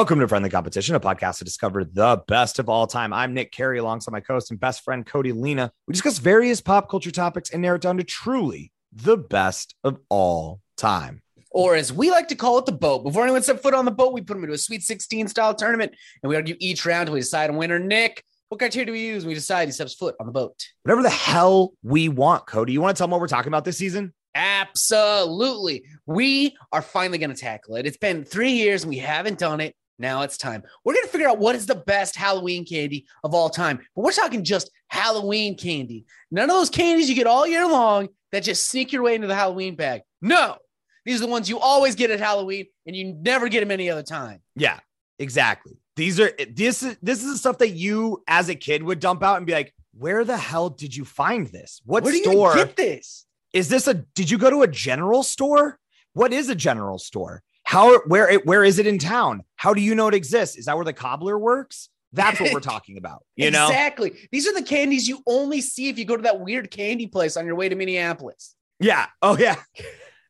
Welcome to Friendly Competition, a podcast to discover the best of all time. I'm Nick Carey, alongside my co-host and best friend Cody Lena. We discuss various pop culture topics and narrow it down to truly the best of all time. Or as we like to call it, the boat. Before anyone set foot on the boat, we put them into a Sweet 16 style tournament, and we argue each round until we decide a winner. Nick, what criteria do we use when we decide he steps foot on the boat? Whatever the hell we want, Cody. You want to tell them what we're talking about this season? Absolutely. We are finally going to tackle it. It's been three years and we haven't done it. Now it's time. We're going to figure out what is the best Halloween candy of all time. But we're talking just Halloween candy. None of those candies you get all year long that just sneak your way into the Halloween bag. No, these are the ones you always get at Halloween and you never get them any other time. Yeah, exactly. These are this is this is the stuff that you as a kid would dump out and be like, where the hell did you find this? What Where store you get this? is this a did you go to a general store? What is a general store? How where where is it in town? How do you know it exists? Is that where the cobbler works? That's what we're talking about. You know? exactly. These are the candies you only see if you go to that weird candy place on your way to Minneapolis. Yeah. Oh yeah.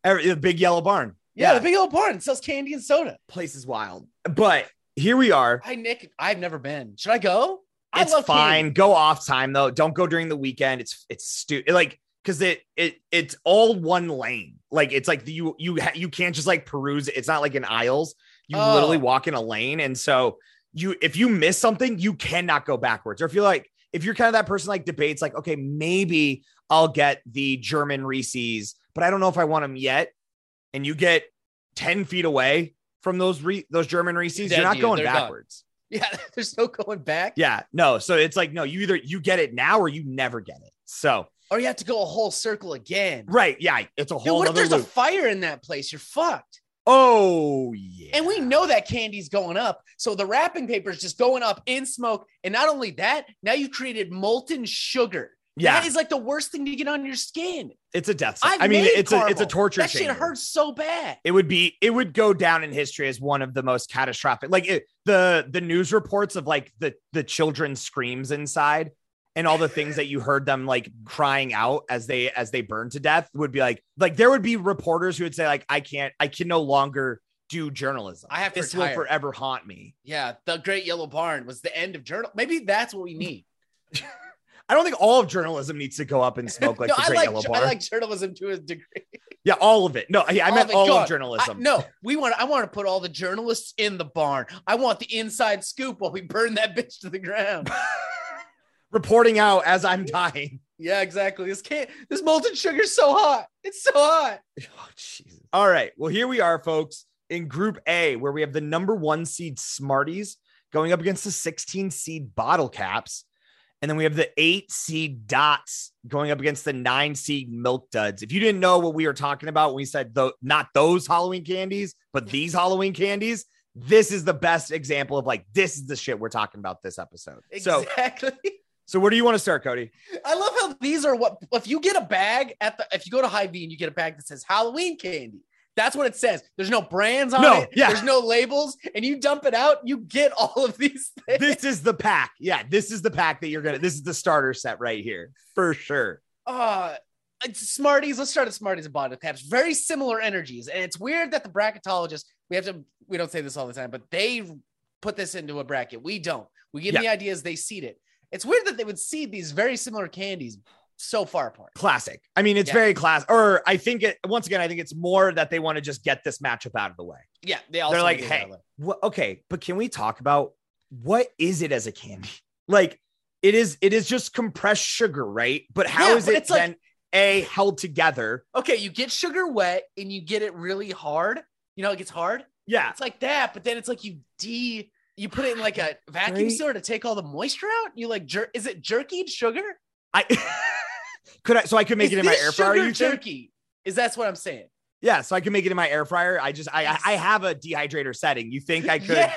The big yellow barn. Yeah, the big yellow barn sells candy and soda. place is wild. But here we are. Hi, Nick. I've never been. Should I go? I It's love fine. candy. Go off time though. Don't go during the weekend. It's it's stupid. Like because it it it's all one lane. Like it's like you you ha- you can't just like peruse. It's not like in aisles. You Oh. literally walk in a lane, and so you if you miss something, you cannot go backwards. Or if you're like if you're kind of that person like debates like okay maybe I'll get the German Reese's, but I don't know if I want them yet. And you get ten feet away from those re- those German Reese's, you're not you. going They're gone. backwards. Yeah, there's no going back. Yeah, no. So it's like, no, you either you get it now or you never get it. So Or you have to go a whole circle again. right, yeah, it's a Dude, whole what if there's a fire in that place? You're fucked. oh yeah, And we know that candy's going up. So the wrapping paper is just going up in smoke. And not only that, now you created molten sugar. yeah, That is like the worst thing to get on your skin. it's a death. I mean, it's a it's a torture. That shit chamber. hurts so bad. It would be it would go down in history as one of the most catastrophic. Like it, the the news reports of like the the children's screams inside and all the things that you heard them like crying out as they as they burned to death would be like like there would be reporters who would say like I can't I can no longer do journalism. I have to this will forever haunt me. Yeah, the Great Yellow Barn was the end of journal. Maybe that's what we need. I don't think all of journalism needs to go up in smoke like no, the Great like Yellow I like journalism to a degree. yeah, all of it. No, I, I oh All meant of all gone. of journalism. I- no, we want. I want to put all the journalists in the barn. I want the inside scoop while we burn that bitch to the ground. Reporting out as I'm dying. yeah, exactly. This can't. This molten sugar's so hot. It's so hot. Oh, Jesus. All right. Well, here we are, folks, in Group A, where we have the number one seed Smarties going up against the 16 seed Bottle Caps. And then we have the eight seed Dots going up against the nine seed Milk Duds. If you didn't know what we were talking about when we said tho- not those Halloween candies, but these Halloween candies, this is the best example of like, this is the shit we're talking about this episode. Exactly. so where do you want to start, Cody? I love how these are what if you get a bag at the if you go to Hy-Vee and you get a bag that says Halloween candy. That's what it says. There's no brands on No, it. yeah. There's no labels, and you dump it out, you get all of these things. This is the pack. Yeah, this is the pack that you're gonna. This is the starter set right here for sure. uh Smarties. Let's start at Smarties and Bottle Caps. Very similar energies, and it's weird that the bracketologists we have to we don't say this all the time, but they put this into a bracket. We don't. We give the ideas, they seed it. It's weird that they would see these very similar candies so far apart. Classic. I mean, it's Yeah. very class. Or I think it once again. I think it's more that they want to just get this matchup out of the way. Yeah, they also They're like, hey. Okay, but can we talk about what is it as a candy? Like, it is. It is just compressed sugar, right? But how Yeah, is but it it's like- then a held together? okay, you get sugar wet and you get it really hard. You know, it gets hard. Yeah, It's like that, but then it's like you de you put it in like a vacuum sealer to take all the moisture out. You like jer- is it jerky sugar? I could. I so I could make Is it in my air fryer. You think? jerky? Is that's what I'm saying? Yeah, so I can make it in my air fryer. I just I I have a dehydrator setting. You think I could? Yeah.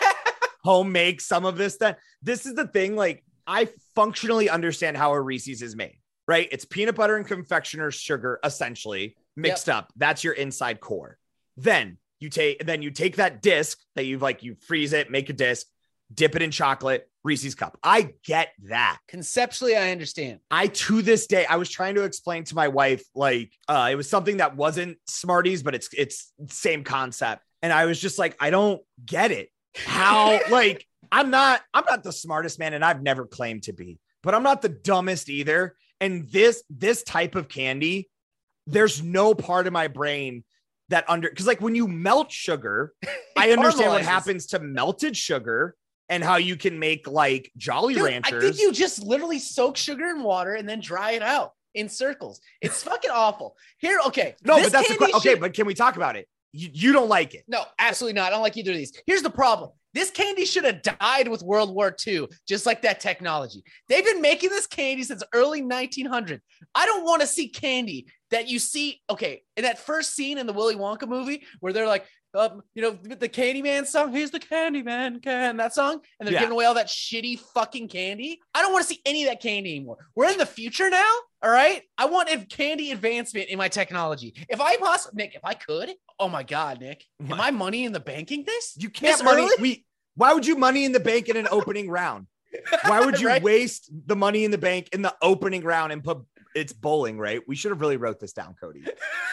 home make some of this then this is the thing like i functionally understand how a reese's is made right it's peanut butter and confectioner's sugar essentially mixed up that's your inside core then you take then you take that disc that you've like you freeze it make a disc dip it in chocolate reese's cup. I get that. Conceptually, I understand. I to this day I was trying to explain to my wife like uh it was something that wasn't Smarties but it's it's same concept. And I was just like I don't get it. How like I'm not I'm not the smartest man and I've never claimed to be, but I'm not the dumbest either. And this this type of candy, there's no part of my brain that under because like when you melt sugar, I understand what happens to melted sugar and how you can make like Jolly Dude, Ranchers. I think you just literally soak sugar in water and then dry it out in circles. It's fucking awful. Here, okay. no, but that's the candy que- okay. But can we talk about it? You, you don't like it. No, absolutely not. I don't like either of these. Here's the problem. This candy should have died with World War II, just like that technology. They've been making this candy since early 1900. I don't want to see candy that you see. Okay, in that first scene in the Willy Wonka movie where they're like, um, you know, the Candyman song. Here's the Candyman can that song, and they're Yeah. giving away all that shitty fucking candy. I don't want to see any of that candy anymore. We're in the future now. All right. I want a candy advancement in my technology. If I possibly, Nick, if I could, oh my God, Nick, am I money in the banking this? You can't This money. early? We. Why would you money in the bank in an opening round? Why would you Right? waste the money in the bank in the opening round and put it's bowling? Right. We should have really wrote this down, Cody.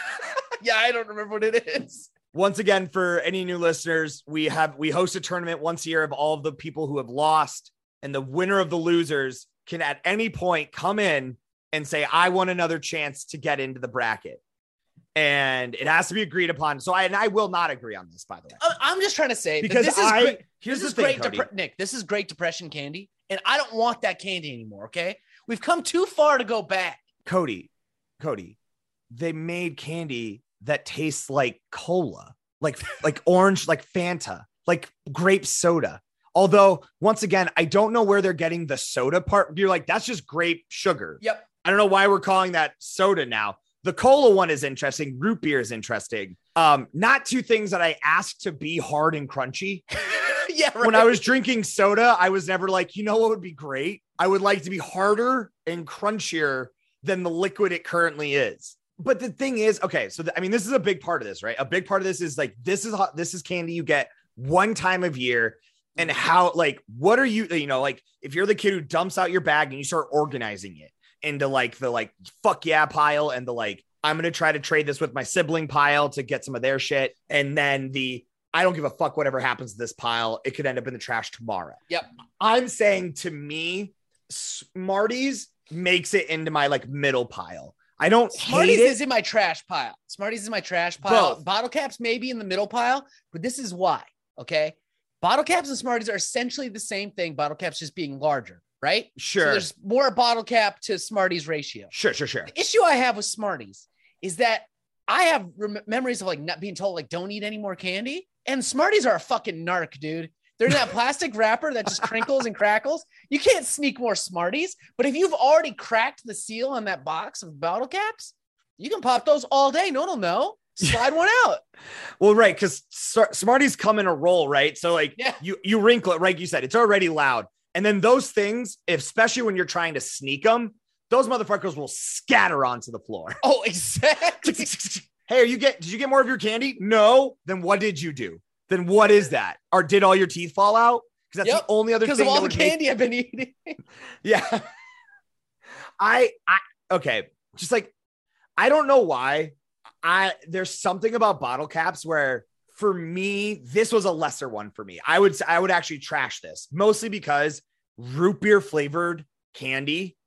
yeah, I don't remember what it is. Once again for any new listeners we have we host a tournament once a year of all of the people who have lost and the winner of the losers can at any point come in and say i want another chance to get into the bracket and it has to be agreed upon so i and i will not agree on this by the way I- I'm just trying to say because this is i great. here's this is the thing great. Nick. This is great depression candy, and I don't want that candy anymore. Okay, we've come too far to go back. cody cody they made candy that tastes like cola like like orange like fanta like grape soda although once again i don't know where they're getting the soda part you're like that's just grape sugar Yep. i don't know why we're calling that soda now the cola one is interesting root beer is interesting um not two things that i asked to be hard and crunchy yeah, right. when I was drinking soda, I was never like, you know what would be great? I would like to be harder and crunchier than the liquid it currently is. But the thing is, okay, so th- I mean, this is a big part of this, right? A big part of this is like this is hot, this is candy you get one time of year, and mm-hmm. how like what are you, you know, like if you're the kid who dumps out your bag and you start organizing it into like the like fuck yeah pile and the like I'm gonna try to trade this with my sibling pile to get some of their shit, and then the I don't give a fuck whatever happens to this pile. It could end up in the trash tomorrow. Yep. I'm saying to me, Smarties makes it into my like middle pile. I don't Smarties is in my trash pile. Smarties is in my trash pile. Both. Bottle caps maybe in the middle pile, but this is why. Okay, bottle caps and Smarties are essentially the same thing. Bottle caps just being larger, right? So Sure. there's more bottle cap to Smarties ratio. sure, sure, sure. The issue I have with Smarties is that I have rem- memories of like not being told like don't eat any more candy, and Smarties are a fucking narc, dude. They're in that plastic wrapper that just crinkles and crackles. You can't sneak more Smarties, but if you've already cracked the seal on that box of bottle caps, you can pop those all day. No one will know. Slide one out. Well, right, because Smarties come in a roll, right? So like Yeah. you you wrinkle it, right? You said it's already loud, and then those things, especially when you're trying to sneak them, those motherfuckers will scatter onto the floor. Oh, exactly. hey, are you get? Did you get more of your candy? No. Then what did you do? Then what is that? Or did all your teeth fall out? Because that's Yep, the only other Because of all the would make- candy I've been eating. Yeah. I I okay, just like I don't know why. I there's something about bottle caps where for me this was a lesser one for me. I would I would actually trash this mostly because root beer flavored candy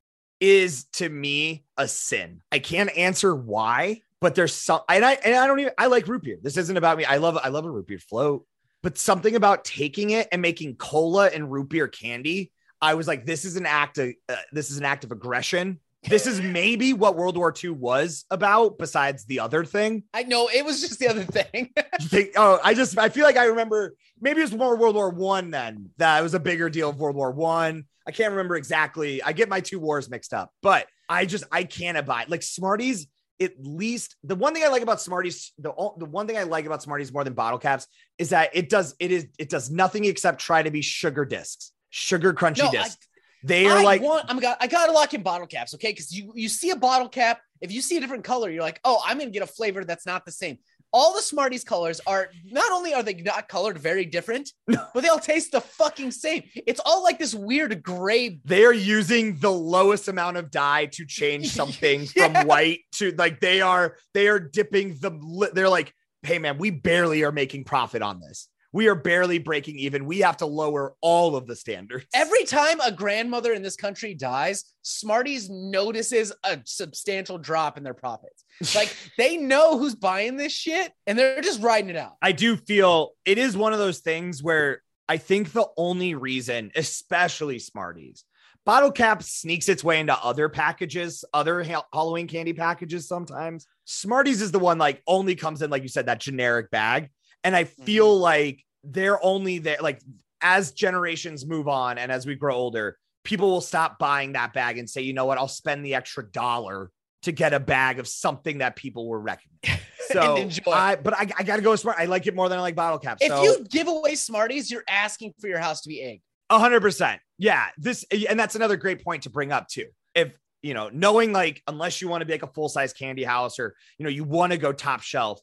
is to me a sin. I can't answer why, but there's some and I and I don't even I like root beer. This isn't about me. I love I love a root beer float, but something about taking it and making cola and root beer candy I was like, this is an act of uh, this is an act of aggression. This is maybe what World War II was about, besides the other thing. I know it was just the other thing. Think, oh, I just I feel like I remember maybe it was more World War One then. That was a bigger deal of World War One. I. I can't remember exactly. I get my two wars mixed up, but I just I can't abide like Smarties. At least the one thing I like about Smarties, the the one thing I like about Smarties more than bottle caps is that it does it is it does nothing except try to be sugar discs, sugar crunchy No, I- discs. they are I like want, I'm got, I gotta lock in bottle caps, okay? Because you you see a bottle cap, if you see a different color, you're like, oh, I'm gonna get a flavor that's not the same. All the Smarties colors are not only are they not colored very different, but they all taste the fucking same. It's all like this weird gray. they are using the lowest amount of dye to change something Yeah. from white to like they are they are dipping the they're like hey man we barely are making profit on this we are barely breaking even. We have to lower all of the standards. Every time a grandmother in this country dies, Smarties notices a substantial drop in their profits. Like they know who's buying this shit and they're just riding it out. I do feel it is one of those things where I think the only reason, especially Smarties, Bottle Cap sneaks its way into other packages, other ha- Halloween candy packages sometimes. Smarties is the one like only comes in, like you said, that generic bag. And I mm-hmm. feel like they're only there, like as generations move on and as we grow older, people will stop buying that bag and say, you know what, I'll spend the extra dollar to get a bag of something that people will recognize. So, enjoy. I, but I, I got to go smart. I like it more than I like bottle caps. If so. you give away Smarties, you're asking for your house to be egged. A hundred percent. Yeah. This and that's another great point to bring up too. If you know, knowing like unless you want to be like a full size candy house or you know you want to go top shelf,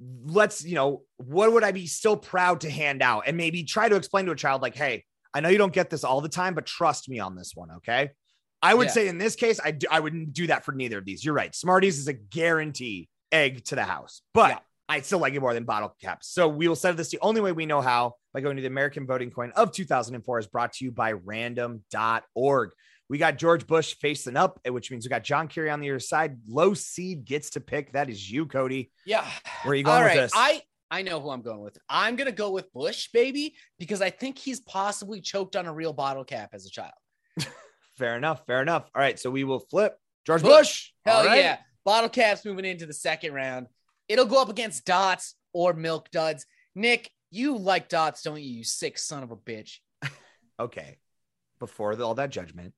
let's you know what would I be still proud to hand out and maybe try to explain to a child like, hey, I know you don't get this all the time, but trust me on this one, okay? I would Yeah. say in this case, I do, I wouldn't do that for neither of these. You're right. Smarties is a guarantee egg to the house, but Yeah. I still like it more than bottle caps. So we will settle this the only way we know how by going to the American Voting Coin of 2004 is brought to you by random.org. We got George Bush facing up, which means we got John Kerry on the other side. Low seed gets to pick. That is you, Cody. Yeah. Where are you going All with this? I I know who I'm going with. I'm gonna go with Bush, baby, because I think he's possibly choked on a real bottle cap as a child. Fair enough. Fair enough. All right. So we will flip George Bush. Bush. Hell right. yeah. Bottle caps moving into the second round. It'll go up against dots or milk duds. Nick, you like dots, don't you, you sick son of a bitch? Okay. Before all that judgment,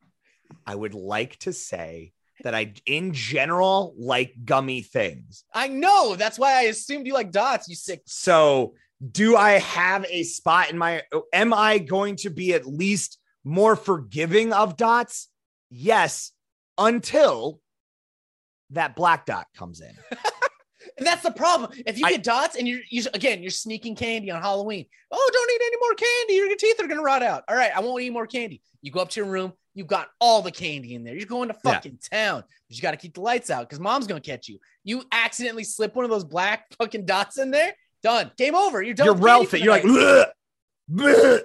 I would like to say that I, in general, like gummy things. I know. That's why I assumed you like dots, you sick. So, do I have a spot in my? Am I going to be at least more forgiving of dots? Yes, until that black dot comes in. And that's the problem. If you I- get dots and you're, you again, you're sneaking candy on Halloween. Oh, don't eat any more candy. Your teeth are gonna rot out. All right, I won't eat more candy. You go up to your room. You've got all the candy in there. You're going to Yeah. fucking town. But you got to keep the lights out because mom's gonna catch you. You accidentally slip one of those black fucking dots in there. Done. Game over. You're done. You're Ralph. You're like, night. "Bleh, bleh,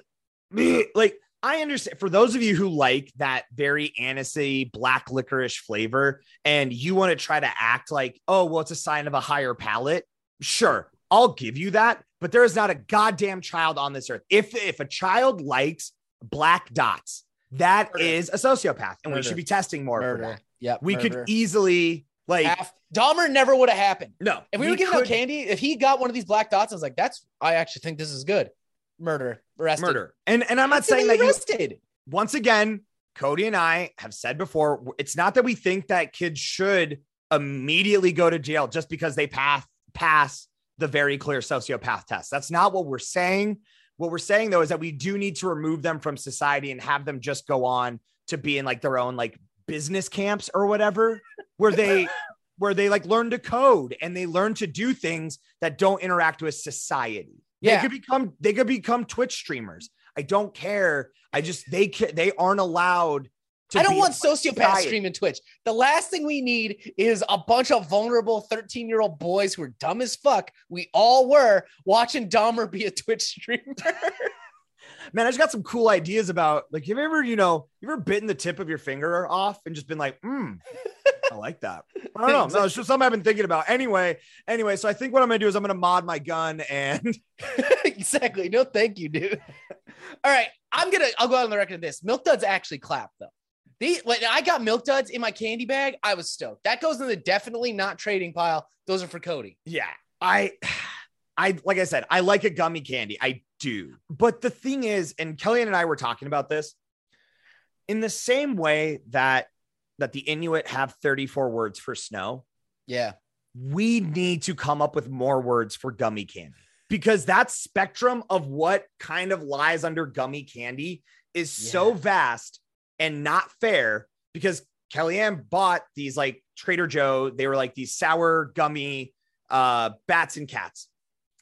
bleh." like I understand. For those of you who like that very anisey black licorice flavor, and you want to try to act like, oh, well, it's a sign of a higher palate. Sure, I'll give you that. But there is not a goddamn child on this earth. If if a child likes black dots, that Murder. is a sociopath, and we should be testing more for murder. that. Yep. We murder. could easily like Half- Dahmer never would have happened. no. If we, were giving could- out candy, if he got one of these black dots, I was like, "That's I actually think this is good." Murder, arrested, murder, and and I'm not saying that you arrested. once again, Cody and I have said before, it's not that we think that kids should immediately go to jail just because they pass pass the very clear sociopath test. That's not what we're saying. What we're saying though is that we do need to remove them from society and have them just go on to be in like their own like business camps or whatever, where they where they like learn to code and they learn to do things that don't interact with society. They Yeah. could become they could become Twitch streamers. I don't care. I just they they aren't allowed I don't want a part of sociopaths society. streaming Twitch. The last thing we need is a bunch of vulnerable 13 year old boys who are dumb as fuck. We all were watching Dahmer be a Twitch streamer. Man, I just got some cool ideas about like have you ever, you know, you ever bitten the tip of your finger off and just been like, hmm, I like that. I don't know. No, it's just something I've been thinking about. Anyway, anyway, so I think what I'm gonna do is I'm gonna mod my gun and exactly. No, thank you, dude. All right. I'm gonna I'll go out on the record of this. Milk duds actually clap though. I got milk duds in my candy bag, I was stoked. That goes in the definitely not trading pile. Those are for Cody. yeah, I I like I said, I like a gummy candy. I do. But the thing is, and Kellyanne and I were talking about this in the same way that that the Inuit have 34 words for snow. Yeah. we need to come up with more words for gummy candy because that spectrum of what kind of lies under gummy candy is so vast and not fair because Kellyanne bought these like Trader Joe, they were like these sour gummy uh bats and cats.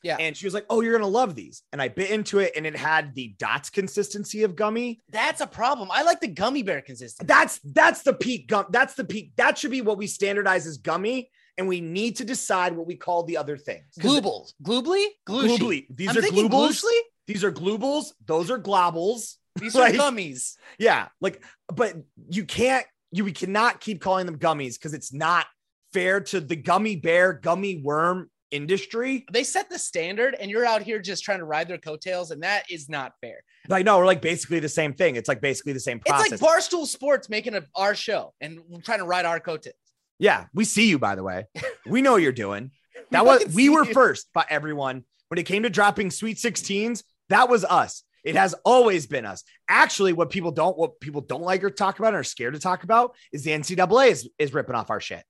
Yeah. And she was like, "Oh, you're going to love these." And I bit into it and it had the dots consistency of gummy. That's a problem. I like the gummy bear consistency. That's that's the peak gum. That's the peak. That should be what we standardize as gummy. and we need to decide what we call the other things. Gloobles. Gloobly? Glooshy. Gloobly. These I'm are gloobles. These are gloobles. Those are globbles. These Like- are gummies. Yeah, like, but you can't, you we cannot keep calling them gummies because it's not fair to the gummy bear, gummy worm industry. They set the standard, and you're out here just trying to ride their coattails, and that is not fair. Like, no, we're like basically the same thing. It's like basically the same process. It's like Barstool Sports making a, our show and trying to ride our coattails. yeah, we see you, by the way. We know you're doing. That We was we were you. first by everyone when it came to dropping sweet 16s. That was us. It has always been us. Actually, what people don't what people don't like or talk about or are scared to talk about is the NCAA is, is ripping off our shit.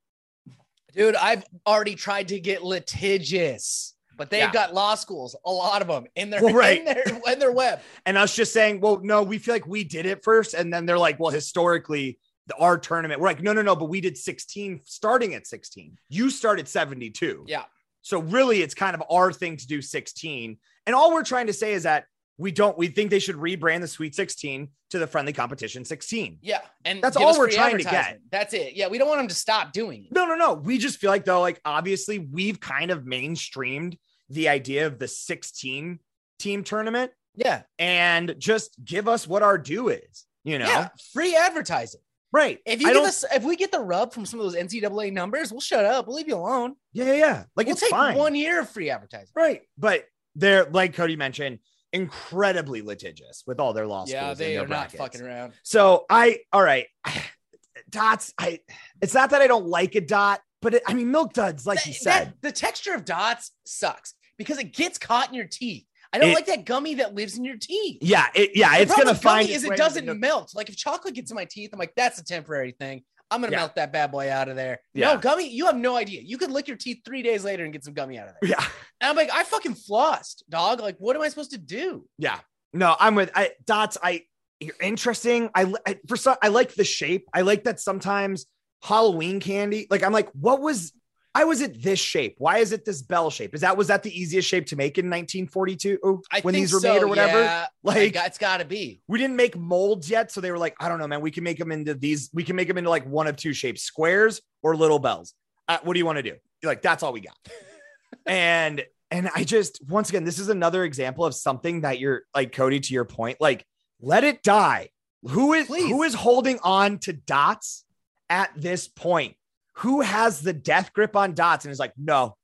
Dude, I've already tried to get litigious, but they've Yeah. got law schools, a lot of them in their Well, right. in their in their web. And us just saying, well, no, we feel like we did it first. And then they're like, well, historically, the our tournament, we're like, no, no, no, but we did 16 starting at 16. You started 72. Yeah. So really, it's kind of our thing to do 16. And all we're trying to say is that we don't, we think they should rebrand the Sweet 16 to the friendly competition 16. Yeah, and That's all we're trying to get. That's it. Yeah, we don't want them to stop doing it. No, no, no. We just feel like, though, like obviously we've kind of mainstreamed the idea of the 16 team tournament Yeah, and just give us what our due is, you know? yeah, free advertising. Right. If you I us, if we get the rub from some of those NCAA numbers, we'll shut up. We'll leave you alone. Yeah, yeah, yeah. Like we'll it's take fine. one year of free advertising. Right. But they're like Cody mentioned, incredibly litigious with all their law schools. Yeah, and they their are not fucking around. So I all right. Dots, I it's not that I don't like a dot, but it, I mean milk duds, like you said. that- the texture of dots sucks because it gets caught in your teeth. I don't It- like that gummy that lives in your teeth. yeah, it, yeah, The it's gonna find is it doesn't melt. Like if chocolate gets in my teeth, I'm like, that's a temporary thing. I'm gonna Yeah. melt that bad boy out of there. Yeah. No gummy, you have no idea. You could lick your teeth three days later and get some gummy out of there. Yeah. And I'm like, I fucking flossed, dog. Like, what am I supposed to do? Yeah. No, I'm with I dots. I you're interesting. I, I for some I like the shape. I like that sometimes Halloween candy. Like I'm like, what was why was it this shape? Why is it this bell shape? Is that was that the easiest shape to make in 1942 I when these were so, made or whatever? Yeah, Like- it's got to be. We didn't make molds yet, so they were like, I don't know, man. We can make them into these. We can make them into like one of two shapes: squares or little bells. Uh, what do you want to do? You're like, that's all we got. and and I just once again, this is another example of something that you're like Cody. To your point, like let it die. Who is Please. who is holding on to dots at this point? Who has the death grip on dots and is like, no,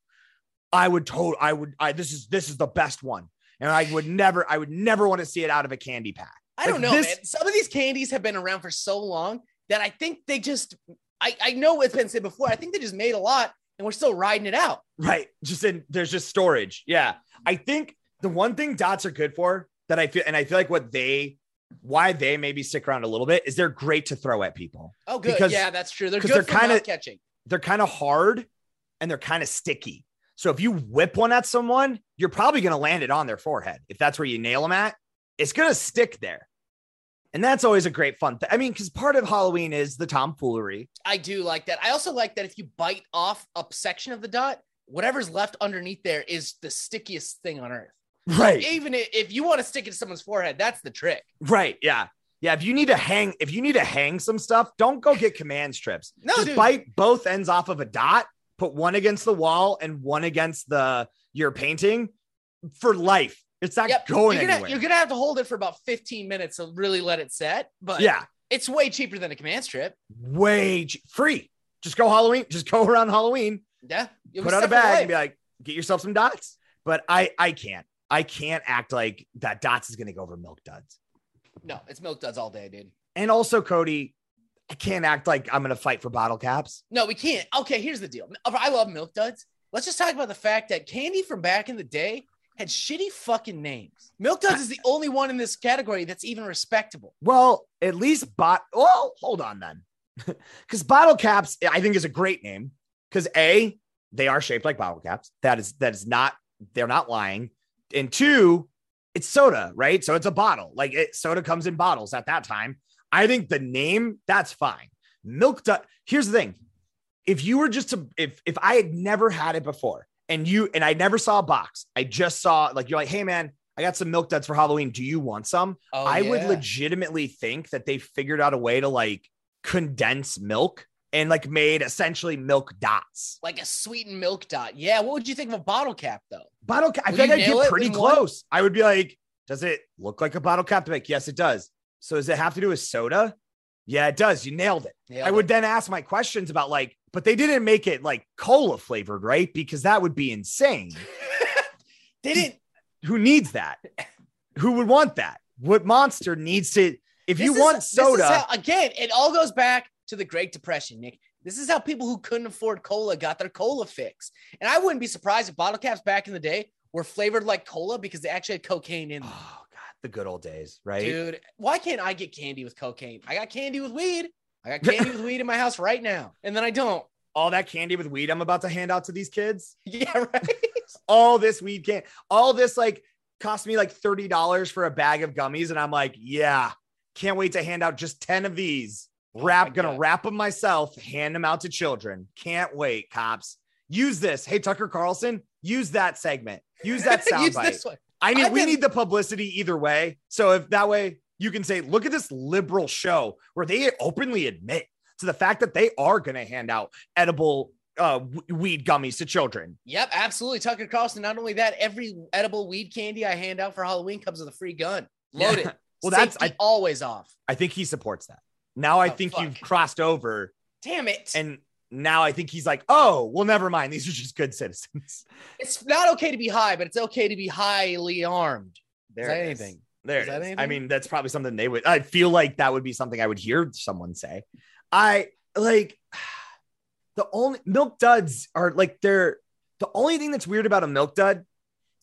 I would total, I would, I this is this is the best one, and I would never, I would never want to see it out of a candy pack. I Like don't know, this- man. Some of these candies have been around for so long that I think they just. I, I know it's been said before. I think they just made a lot and we're still riding it out. Right. Just in there's just storage. Yeah. I think the one thing dots are good for that I feel, and I feel like what they, why they maybe stick around a little bit is they're great to throw at people. Oh, good. Because- yeah, that's true. They're good they're kinda- catching. They're kind of hard and they're kind of sticky. So if you whip one at someone, you're probably going to land it on their forehead. If that's where you nail them at, it's going to stick there. And that's always a great fun thing. I mean, because part of Halloween is the tomfoolery. I do like that. I also like that if you bite off a section of the dot, whatever's left underneath there is the stickiest thing on earth. Right. Even if you want to stick it to someone's forehead, that's the trick. Right. Yeah. Yeah. If you need to hang, if you need to hang some stuff, don't go get command strips. No, Just dude. bite both ends off of a dot, put one against the wall and one against the your painting for life. It's not Yep. going you're gonna, anywhere. You're gonna have to hold it for about 15 minutes to really let it set, but yeah, it's way cheaper than a command strip. way free. Just go Halloween. Just go around Halloween. Yeah. Put out a bag and be like, get yourself some dots. But I, I can't. I can't act like that dots is going to go over milk duds. no, it's milk duds all day, dude. And also, Cody, I can't act like I'm going to fight for bottle caps. No, we can't. Okay, here's the deal. I love milk duds. Let's just talk about the fact that candy from back in the day had shitty fucking names. Milk duds is the only one in this category that's even respectable. Well, at least bot. Well, hold on then, because bottle caps I think is a great name. Because a they are shaped like bottle caps. That is that is not they're not lying. And two, it's soda, right? So it's a bottle. Like it, soda comes in bottles at that time. I think the name that's fine. Milk. Du- Here's the thing: if you were just to if if I had never had it before and you and I never saw a box, I just saw like you're like, hey man, I got some milk duds for Halloween. Do you want some? Oh, I would legitimately think that they figured out a way to like condense milk and like made essentially milk dots. Like a sweetened milk dot. Yeah. What would you think of a bottle cap though? Bottle cap. I think I'd get pretty in one? close. I would be like, does it look like a bottle cap? To make yes, it does. So does it have to do with soda? Yeah, it does. You nailed it. Nailed I would it. then ask my questions about like, but they didn't make it like cola flavored, right? Because that would be insane. They didn't. Who needs that? Who would want that? What monster needs to? If you is- want this soda, how- again, it all goes back to the Great Depression, Nick. This is how people who couldn't afford cola got their cola fix. And I wouldn't be surprised if bottle caps back in the day were flavored like cola because they actually had cocaine in them. oh god, the good old days, right? Dude, why can't I get candy with cocaine? I got candy with weed. I got candy with weed in my house right now. And then I don't. All that candy with weed I'm about to hand out to these kids. Yeah, right. All this weed can, all this like cost me like thirty dollars for a bag of gummies, and I'm like, yeah, can't wait to hand out just ten of these. Oh Wrap, my gonna God. wrap them myself, hand them out to children. Can't wait, cops. Use this. Hey, Tucker Carlson, use that segment. Use that Use soundbite. this one. I mean, I've we been- need the publicity either way. So if that way you can say, look at this liberal show where they openly admit to the fact that they are going to hand out edible uh, weed gummies to children. Yep, absolutely. Tucker Carlson. Not only that, every edible weed candy I hand out for Halloween comes with a free gun. Loaded. Yeah. Well, that's- I- always off. I think he supports that. Now I Oh, think fuck. you've crossed over, Damn it. and now I think he's like, oh, well, never mind. These are just good citizens. it's not okay to be high, but it's okay to be highly armed. There is that it is. anything? There Is that is. I mean, that's probably something they would. I feel like that would be something I would hear someone say. I like the only milk duds are like they're the only thing that's weird about a milk dud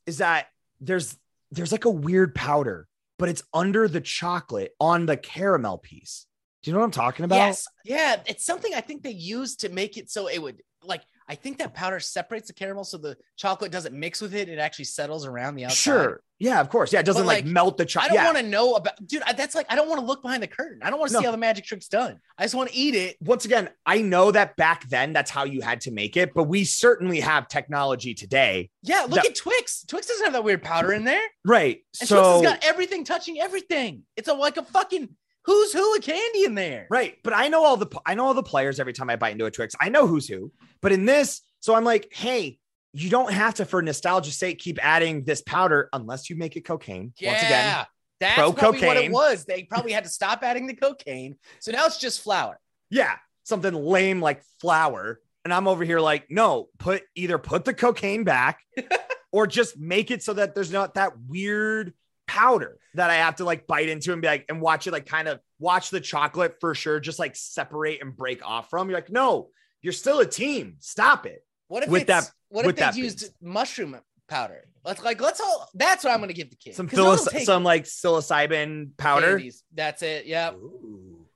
is that there's there's like a weird powder, but it's under the chocolate on the caramel piece. Do you know what I'm talking about? Yes. Yeah. It's something I think they used to make it so it would like I think that powder separates the caramel so the chocolate doesn't mix with it. It actually settles around the outside. Sure. Yeah, of course. Yeah, it doesn't like, like, melt the chocolate. I don't Yeah. want to know about dude. I, that's like I don't want to look behind the curtain. I don't want to No. see how the magic trick's done. I just want to eat it. once again, I know that back then that's how you had to make it, but we certainly have technology today. Yeah, look That- at Twix. Twix doesn't have that weird powder in there. Right. And so Twix has got everything touching everything. It's a like a fucking who's who of candy in there. Right. But I know all the I know all the players every time I bite into a Twix. I know who's who. But in this, so I'm like, hey, you don't have to, for nostalgia's sake, keep adding this powder unless you make it cocaine. Yeah. Once again, That's pro probably what it was. They probably had to stop adding the cocaine. So now it's just flour. yeah, something lame like flour. And I'm over here like, no, put either put the cocaine back or just make it so that there's not that weird powder that I have to like bite into and be like, and watch it like kind of watch the chocolate for sure, just like separate and break off from. You're like, no, you're still a team. Stop it. What if With that- what if they used mushroom powder? Let's like let's all that's what I'm gonna give the kids. some 'Cause they'll psilocy- take some like psilocybin powder. candies. That's it. Yep.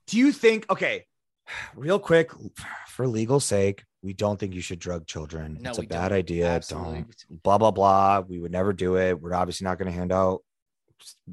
Do you think? Okay, real quick, for legal sake, we don't think you should drug children. No, it's a bad don't. idea. Absolutely. Don't. Blah blah blah. We would never do it. We're obviously not going to hand out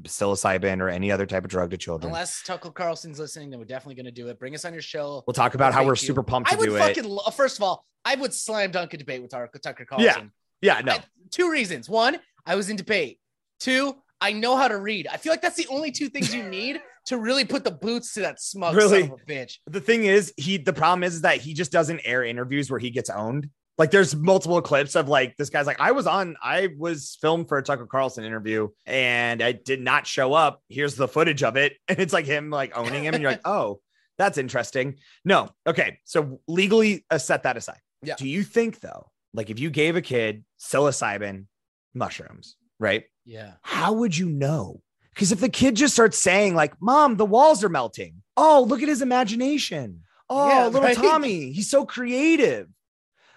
psilocybin or any other type of drug to children. Unless Tucker Carlson's listening, then we're definitely gonna do it. Bring us on your show. we'll talk about how we're you. super pumped I would do fucking it. lo- first of all, I would slam dunk a debate with Tucker Carlson. Yeah, Yeah. no. I- two reasons. One, I was in debate. Two, I know how to read. I feel like that's the only two things you need to really put the boots to that smug Really? son of a bitch. the thing is, he the problem is that he just doesn't air interviews where he gets owned. Like there's multiple clips of like this guy's like, I was on, I was filmed for a Tucker Carlson interview and I did not show up. Here's the footage of it. And it's like him like owning him. And you're like, oh, that's interesting. No. Okay. So legally uh, set that aside. Yeah. Do you think though, like if you gave a kid psilocybin mushrooms, right? Yeah. How would you know? Because if the kid just starts saying, like, Mom, the walls are melting. Oh, look at his imagination. Oh, Yeah, little right. Tommy, he's so creative.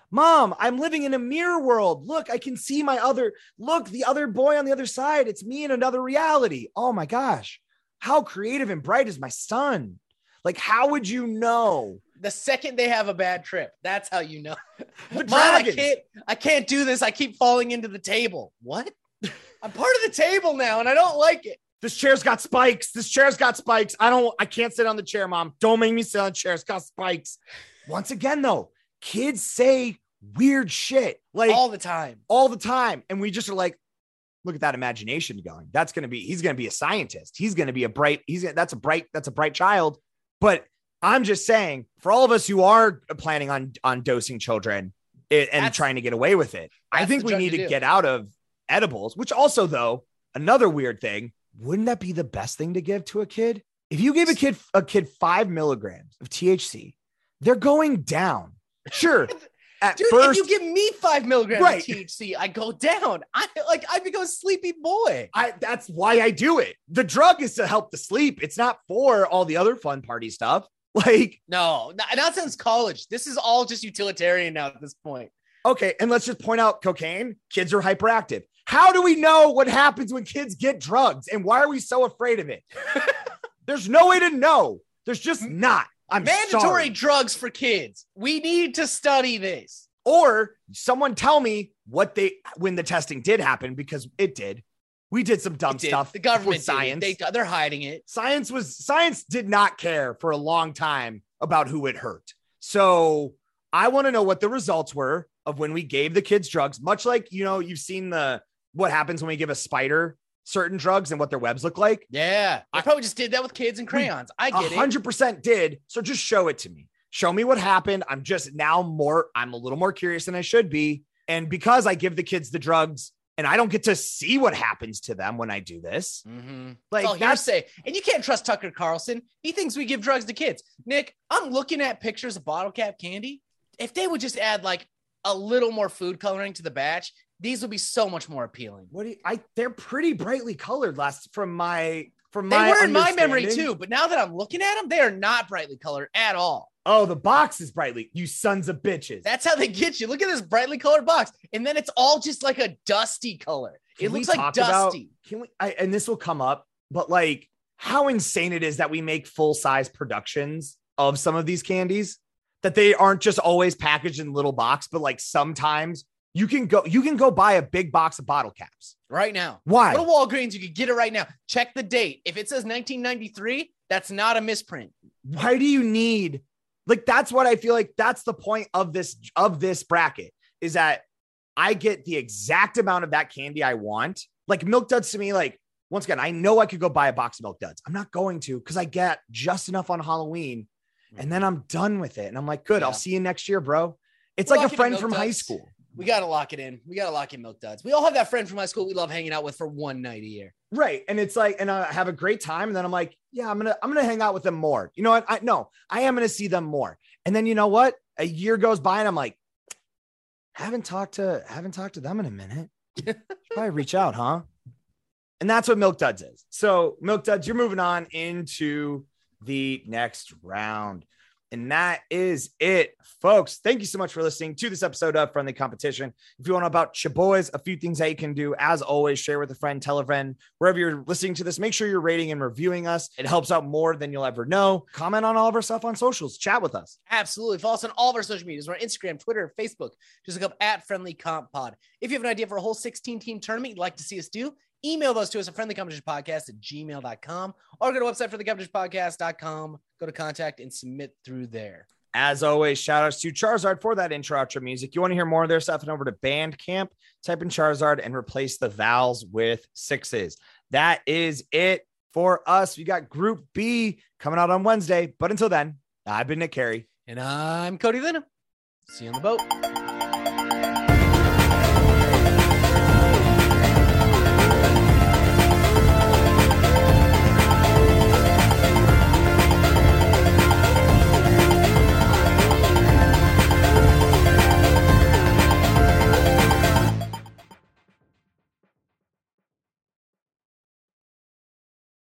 Mom, I'm living in a mirror world. Look, I can see my other, look, the other boy on the other side. It's me in another reality. Oh my gosh. How creative and bright is my son? Like, how would you know? The second they have a bad trip, that's how you know. Mom, I can't, I can't do this. I keep falling into the table. What? I'm part of the table now, and I don't like it. This chair's got spikes. This chair's got spikes. I don't, I can't sit on the chair, mom. Don't make me sit on the chair. It's got spikes. Once again, though, kids say weird shit like all, the time. All the time. And we just are like, look at that imagination going. That's going to be, he's going to be a scientist. He's going to be a bright, he's gonna, that's a bright, that's a bright child. But I'm just saying, for all of us who are planning on on dosing children it, and That's- trying to get away with it, I think we need to to get out of edibles. Which also, though, another weird thing. Wouldn't that be the best thing to give to a kid? If you gave a kid a kid five milligrams of THC, they're going down. Sure, at Dude, first, if you give me five milligrams Right. of THC, I go down. I like I become a sleepy boy. I that's why I do it. The drug is to help the sleep. It's not for all the other fun party stuff. Like, No, not, not since college. This is all just utilitarian now at this point. okay, and let's just point out cocaine, kids are hyperactive. How do we know what happens when kids get drugs? And why are we so afraid of it? There's no way to know. There's just mm. not. I'm Mandatory sorry. drugs for kids. We need to study this. Or someone tell me what they when the testing did happen because it did. We did some dumb did. stuff. The government with did it. science. They, they're hiding it. science was science did not care for a long time about who it hurt. So I want to know what the results were of when we gave the kids drugs, much like you know, you've seen the what happens when we give a spider certain drugs and what their webs look like. Yeah. I probably just did that with kids and crayons. I get it. hundred percent did. So just show it to me. Show me what happened. I'm just now more, I'm a little more curious than I should be. And because I give the kids the drugs and I don't get to see what happens to them when I do this, Mm-hmm. like It's all that's hearsay. And you can't trust Tucker Carlson. He thinks we give drugs to kids. Nick, I'm looking at pictures of bottle cap candy. If they would just add like a little more food coloring to the batch, these would be so much more appealing. what do you, I they're pretty brightly colored last from my from They my were in my memory too, but now that I'm looking at them, they are not brightly colored at all. Oh, the box is brightly. You sons of bitches. That's how they get you. Look at this brightly colored box, and then it's all just like a dusty color. Can it looks like talk about- dusty. Can we? I, and this will come up, but like how insane it is that we make full size productions of some of these candies that they aren't just always packaged in little box, but like sometimes you can go you can go buy a big box of bottle caps. right now. Why? Go to Walgreens, you can get it right now. Check the date. If it says 1993, that's not a misprint. Why do you need like that's what I feel like that's the point of this of this bracket is that I get the exact amount of that candy I want. Like milk duds to me, like once again, I know I could go buy a box of milk duds. I'm not going to because I get just enough on Halloween and then I'm done with it. And I'm like, good, Yeah. I'll see you next year, bro. It's We're like a friend from high school. We got to lock it in. We got to lock in milk duds. We all have that friend from high school we love hanging out with for one night a year. Right. And it's like, and I have a great time. And then I'm like, yeah, I'm gonna, I'm gonna hang out with them more. You know what? I no, I am gonna see them more. And then you know what? A year goes by and I'm like, haven't talked to haven't talked to them in a minute. Should Probably reach out, huh? And that's what Milk Duds is. So Milk Duds, you're moving on into the next round. And that is it, folks. Thank you so much for listening to this episode of Friendly Competition. If you want to know about Chaboys, a few things that you can do, as always, share with a friend, tell a friend, wherever you're listening to this, make sure you're rating and reviewing us. It helps out more than you'll ever know. Comment on all of our stuff on socials, chat with us. Absolutely. Follow us on all of our social medias. We're on Instagram, Twitter, Facebook. Just look up at Friendly Comp Pod. If you have an idea for a whole 16 team tournament you'd like to see us do, email those to us at friendlycompetitionpodcast at gmail.com or go to website for thecompetitionpodcast.com. Go to contact and submit through there. As always, shout outs to Charizard for that intro outro music. You want to hear more of their stuff? And over to Bandcamp, type in Charizard and replace the vowels with sixes. That is it for us. We got Group B coming out on Wednesday. But until then, I've been Nick Carey. And I'm Cody Lynham. See you on the boat.